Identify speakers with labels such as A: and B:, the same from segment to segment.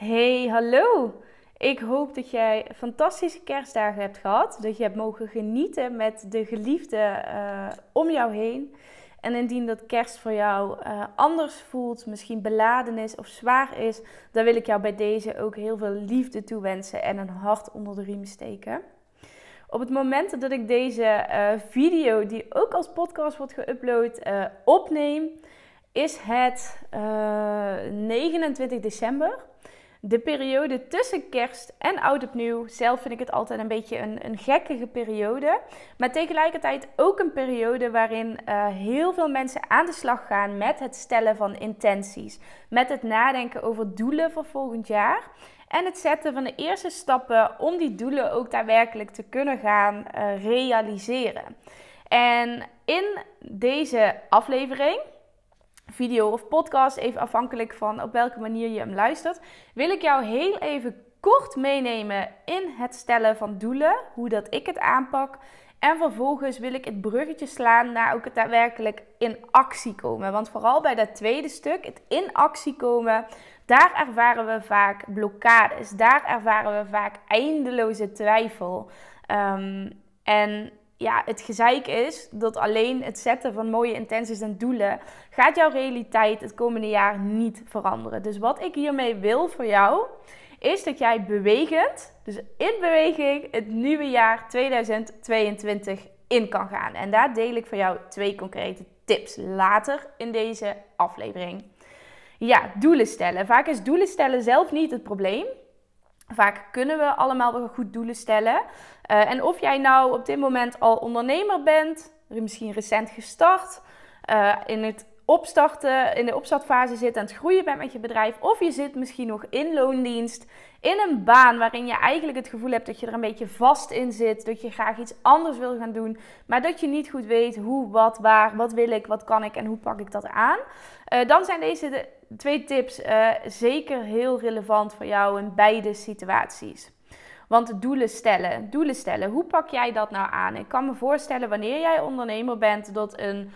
A: Hey, hallo! Ik hoop dat jij fantastische kerstdagen hebt gehad. Dat je hebt mogen genieten met de geliefde uh, om jou heen. En indien dat kerst voor jou uh, anders voelt, misschien beladen is of zwaar is, dan wil ik jou bij deze ook heel veel liefde toewensen en een hart onder de riem steken. Op het moment dat ik deze uh, video, die ook als podcast wordt geüpload, opneem, is het 29 december de periode tussen kerst en oud opnieuw, zelf vind ik het altijd een beetje een, een gekkige periode. Maar tegelijkertijd ook een periode waarin uh, heel veel mensen aan de slag gaan met het stellen van intenties. Met het nadenken over doelen voor volgend jaar. En het zetten van de eerste stappen om die doelen ook daadwerkelijk te kunnen gaan uh, realiseren. En in deze aflevering video of podcast, even afhankelijk van op welke manier je hem luistert, wil ik jou heel even kort meenemen in het stellen van doelen, hoe dat ik het aanpak. En vervolgens wil ik het bruggetje slaan naar ook het daadwerkelijk in actie komen. Want vooral bij dat tweede stuk, het in actie komen, daar ervaren we vaak blokkades. Daar ervaren we vaak eindeloze twijfel. Um, en ja, het gezeik is dat alleen het zetten van mooie intenties en doelen gaat jouw realiteit het komende jaar niet veranderen. Dus wat ik hiermee wil voor jou, is dat jij bewegend, dus in beweging, het nieuwe jaar 2022 in kan gaan. En daar deel ik voor jou twee concrete tips later in deze aflevering. Ja, doelen stellen. Vaak is doelen stellen zelf niet het probleem. Vaak kunnen we allemaal wel goed doelen stellen. Uh, en of jij nou op dit moment al ondernemer bent, misschien recent gestart, uh, in het opstarten, in de opstartfase zit aan het groeien bent met je bedrijf, of je zit misschien nog in loondienst, in een baan waarin je eigenlijk het gevoel hebt dat je er een beetje vast in zit, dat je graag iets anders wil gaan doen, maar dat je niet goed weet hoe, wat, waar, wat wil ik, wat kan ik en hoe pak ik dat aan. Uh, dan zijn deze de twee tips uh, zeker heel relevant voor jou in beide situaties. Want doelen stellen, doelen stellen, hoe pak jij dat nou aan? Ik kan me voorstellen wanneer jij ondernemer bent dat een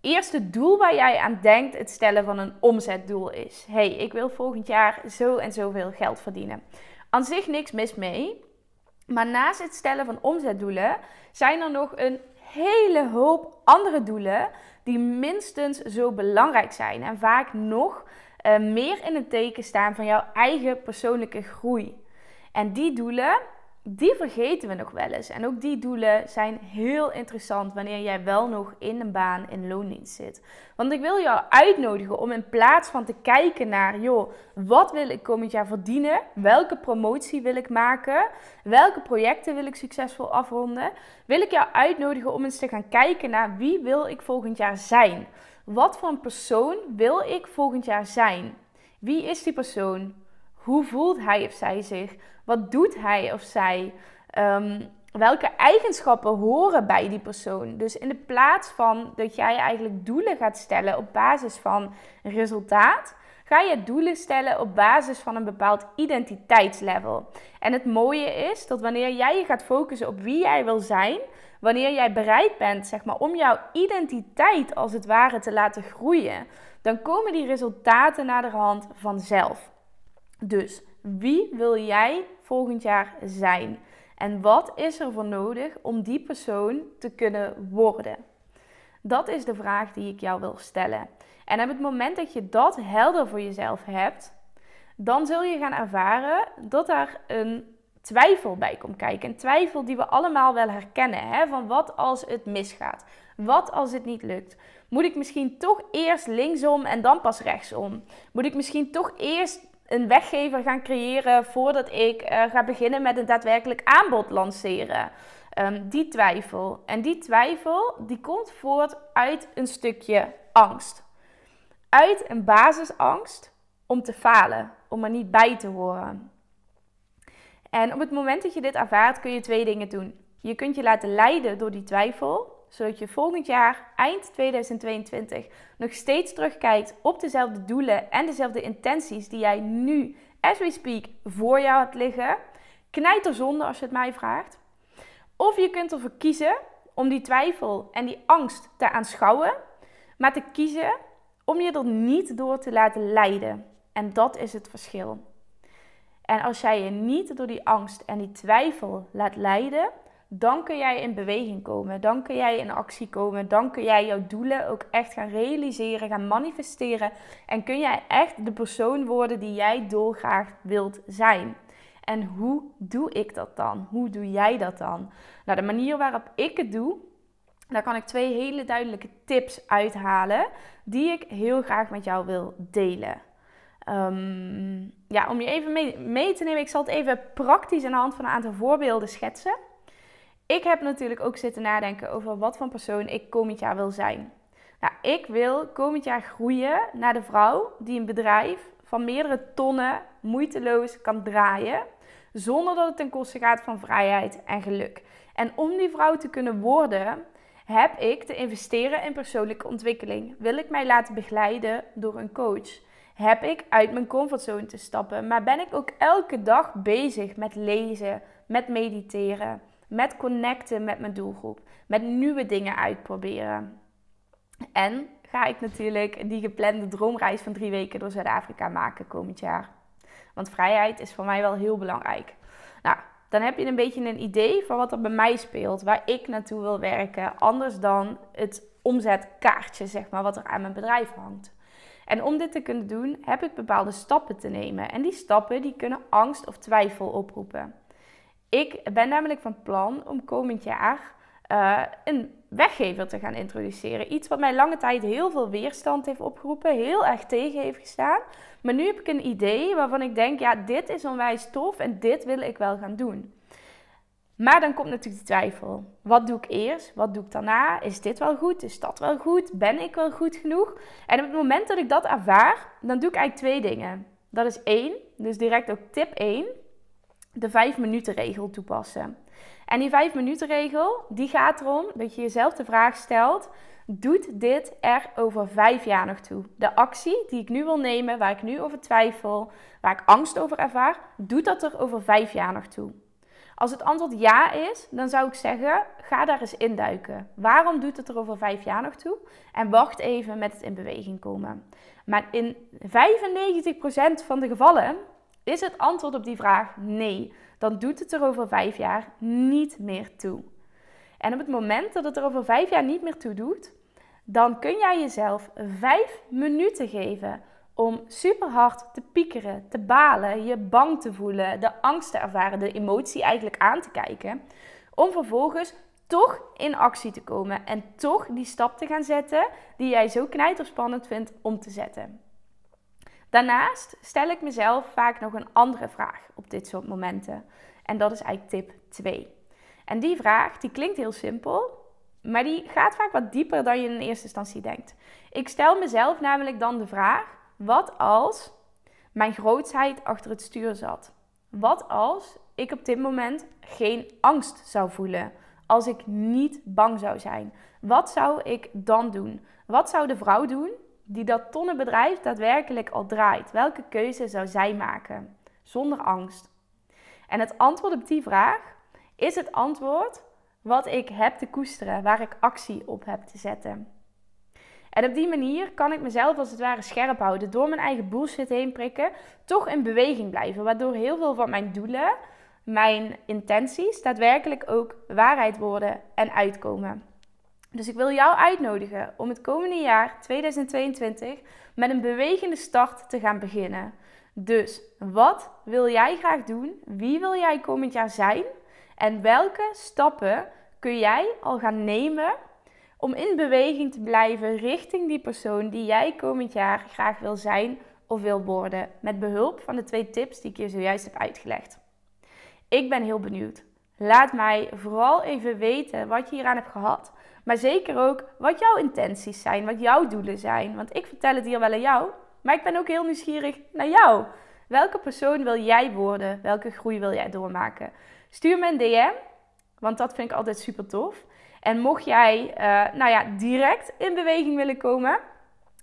A: eerste doel waar jij aan denkt het stellen van een omzetdoel is. hey, ik wil volgend jaar zo en zoveel geld verdienen. Aan zich niks mis mee. Maar naast het stellen van omzetdoelen zijn er nog een hele hoop andere doelen die minstens zo belangrijk zijn en vaak nog uh, meer in het teken staan van jouw eigen persoonlijke groei. En die doelen, die vergeten we nog wel eens. En ook die doelen zijn heel interessant wanneer jij wel nog in een baan in loondienst zit. Want ik wil jou uitnodigen om in plaats van te kijken naar, joh, wat wil ik komend jaar verdienen? Welke promotie wil ik maken? Welke projecten wil ik succesvol afronden? Wil ik jou uitnodigen om eens te gaan kijken naar wie wil ik volgend jaar zijn? Wat voor een persoon wil ik volgend jaar zijn? Wie is die persoon? Hoe voelt hij of zij zich? Wat doet hij of zij? Um, welke eigenschappen horen bij die persoon? Dus in de plaats van dat jij eigenlijk doelen gaat stellen op basis van resultaat, ga je doelen stellen op basis van een bepaald identiteitslevel. En het mooie is dat wanneer jij je gaat focussen op wie jij wil zijn, wanneer jij bereid bent zeg maar, om jouw identiteit als het ware te laten groeien, dan komen die resultaten naar de hand vanzelf. Dus wie wil jij volgend jaar zijn? En wat is er voor nodig om die persoon te kunnen worden? Dat is de vraag die ik jou wil stellen. En op het moment dat je dat helder voor jezelf hebt, dan zul je gaan ervaren dat daar een twijfel bij komt kijken. Een twijfel die we allemaal wel herkennen. Hè? Van wat als het misgaat? Wat als het niet lukt? Moet ik misschien toch eerst linksom en dan pas rechtsom? Moet ik misschien toch eerst een weggever gaan creëren voordat ik uh, ga beginnen met een daadwerkelijk aanbod lanceren. Um, die twijfel. En die twijfel die komt voort uit een stukje angst. Uit een basisangst om te falen, om er niet bij te horen. En op het moment dat je dit ervaart, kun je twee dingen doen. Je kunt je laten leiden door die twijfel zodat je volgend jaar, eind 2022, nog steeds terugkijkt op dezelfde doelen en dezelfde intenties die jij nu, as we speak, voor jou hebt liggen. zonde als je het mij vraagt. Of je kunt ervoor kiezen om die twijfel en die angst te aanschouwen, maar te kiezen om je er niet door te laten leiden. En dat is het verschil. En als jij je niet door die angst en die twijfel laat leiden, dan kun jij in beweging komen. Dan kun jij in actie komen. Dan kun jij jouw doelen ook echt gaan realiseren, gaan manifesteren. En kun jij echt de persoon worden die jij dolgraag wilt zijn. En hoe doe ik dat dan? Hoe doe jij dat dan? Nou, de manier waarop ik het doe, daar kan ik twee hele duidelijke tips uithalen die ik heel graag met jou wil delen. Ehm, ja, om je even mee, mee, te nemen, ik zal het even praktisch aan de hand van een aantal voorbeelden schetsen. Ik heb natuurlijk ook zitten nadenken over wat voor persoon ik komend jaar wil zijn. Nou, ik wil komend jaar groeien naar de vrouw die een bedrijf van meerdere tonnen moeiteloos kan draaien, zonder dat het ten koste gaat van vrijheid en geluk. En om die vrouw te kunnen worden, heb ik te investeren in persoonlijke ontwikkeling. Wil ik mij laten begeleiden door een coach? Heb ik uit mijn comfortzone te stappen? Maar ben ik ook elke dag bezig met lezen, met mediteren, met connecten met mijn doelgroep, met nieuwe dingen uitproberen? En ga ik natuurlijk die geplande droomreis van drie weken door Zuid-Afrika maken komend jaar. Want vrijheid is voor mij wel heel belangrijk. Nou, dan heb je een beetje een idee van wat er bij mij speelt, waar ik naartoe wil werken, anders dan het omzetkaartje, zeg maar, wat er aan mijn bedrijf hangt. En om dit te kunnen doen, heb ik bepaalde stappen te nemen. En die stappen die kunnen angst of twijfel oproepen. Ik ben namelijk van plan om komend jaar uh, een weggever te gaan introduceren. Iets wat mij lange tijd heel veel weerstand heeft opgeroepen, heel erg tegen heeft gestaan. Maar nu heb ik een idee waarvan ik denk, ja, dit is onwijs tof en dit wil ik wel gaan doen. Maar dan komt natuurlijk de twijfel. Wat doe ik eerst? Wat doe ik daarna? Is dit wel goed? Is dat wel goed? Ben ik wel goed genoeg? En op het moment dat ik dat ervaar, dan doe ik eigenlijk twee dingen. Dat is één, dus direct ook tip 1, de 5 minuten regel toepassen. En die 5 minuten regel, die gaat erom dat je jezelf de vraag stelt: doet dit er over 5 jaar nog toe? De actie die ik nu wil nemen, waar ik nu over twijfel, waar ik angst over ervaar, doet dat er over 5 jaar nog toe? Als het antwoord ja is, dan zou ik zeggen: ga daar eens induiken. Waarom doet het er over 5 jaar nog toe? En wacht even met het in beweging komen. Maar in 95% van de gevallen is het antwoord op die vraag nee dan doet het er over vijf jaar niet meer toe. En op het moment dat het er over vijf jaar niet meer toe doet, dan kun jij jezelf vijf minuten geven om super hard te piekeren, te balen, je bang te voelen, de angst te ervaren, de emotie eigenlijk aan te kijken. Om vervolgens toch in actie te komen en toch die stap te gaan zetten die jij zo knijterspannend vindt om te zetten. Daarnaast stel ik mezelf vaak nog een andere vraag op dit soort momenten. En dat is eigenlijk tip 2. En die vraag, die klinkt heel simpel, maar die gaat vaak wat dieper dan je in eerste instantie denkt. Ik stel mezelf namelijk dan de vraag: wat als mijn grootheid achter het stuur zat? Wat als ik op dit moment geen angst zou voelen? Als ik niet bang zou zijn? Wat zou ik dan doen? Wat zou de vrouw doen die dat tonnenbedrijf daadwerkelijk al draait? Welke keuze zou zij maken? Zonder angst. En het antwoord op die vraag is het antwoord wat ik heb te koesteren, waar ik actie op heb te zetten. En op die manier kan ik mezelf als het ware scherp houden, door mijn eigen bullshit heen prikken, toch in beweging blijven, waardoor heel veel van mijn doelen, mijn intenties, daadwerkelijk ook waarheid worden en uitkomen. Dus ik wil jou uitnodigen om het komende jaar 2022 met een bewegende start te gaan beginnen. Dus wat wil jij graag doen? Wie wil jij komend jaar zijn? En welke stappen kun jij al gaan nemen om in beweging te blijven richting die persoon die jij komend jaar graag wil zijn of wil worden? Met behulp van de twee tips die ik je zojuist heb uitgelegd. Ik ben heel benieuwd. Laat mij vooral even weten wat je hieraan hebt gehad. Maar zeker ook wat jouw intenties zijn, wat jouw doelen zijn. Want ik vertel het hier wel aan jou, maar ik ben ook heel nieuwsgierig naar jou. Welke persoon wil jij worden? Welke groei wil jij doormaken? Stuur me een DM, want dat vind ik altijd super tof. En mocht jij uh, nou ja, direct in beweging willen komen,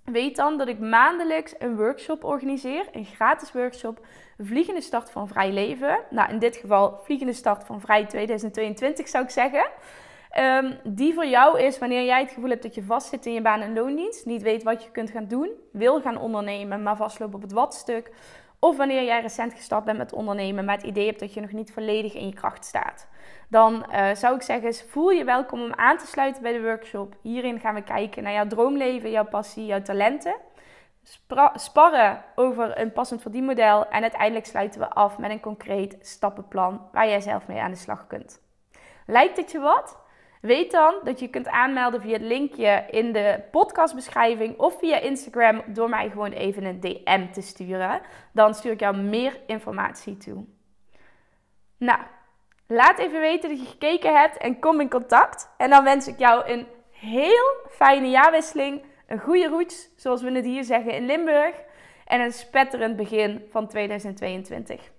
A: weet dan dat ik maandelijks een workshop organiseer. Een gratis workshop. Vliegende start van vrij leven. Nou, in dit geval vliegende start van vrij 2022 zou ik zeggen. Um, die voor jou is wanneer jij het gevoel hebt dat je vastzit in je baan- en loondienst. Niet weet wat je kunt gaan doen. Wil gaan ondernemen, maar vastloopt op het watstuk. Of wanneer jij recent gestart bent met ondernemen, maar het idee hebt dat je nog niet volledig in je kracht staat. Dan uh, zou ik zeggen, voel je welkom om aan te sluiten bij de workshop. Hierin gaan we kijken naar jouw droomleven, jouw passie, jouw talenten. Sparren over een passend verdienmodel. En uiteindelijk sluiten we af met een concreet stappenplan waar jij zelf mee aan de slag kunt. Lijkt het je wat? Weet dan dat je kunt aanmelden via het linkje in de podcastbeschrijving of via Instagram door mij gewoon even een DM te sturen. Dan stuur ik jou meer informatie toe. Nou, laat even weten dat je gekeken hebt en kom in contact. En dan wens ik jou een heel fijne jaarwisseling, een goede roets, zoals we het hier zeggen in Limburg, en een spetterend begin van 2022.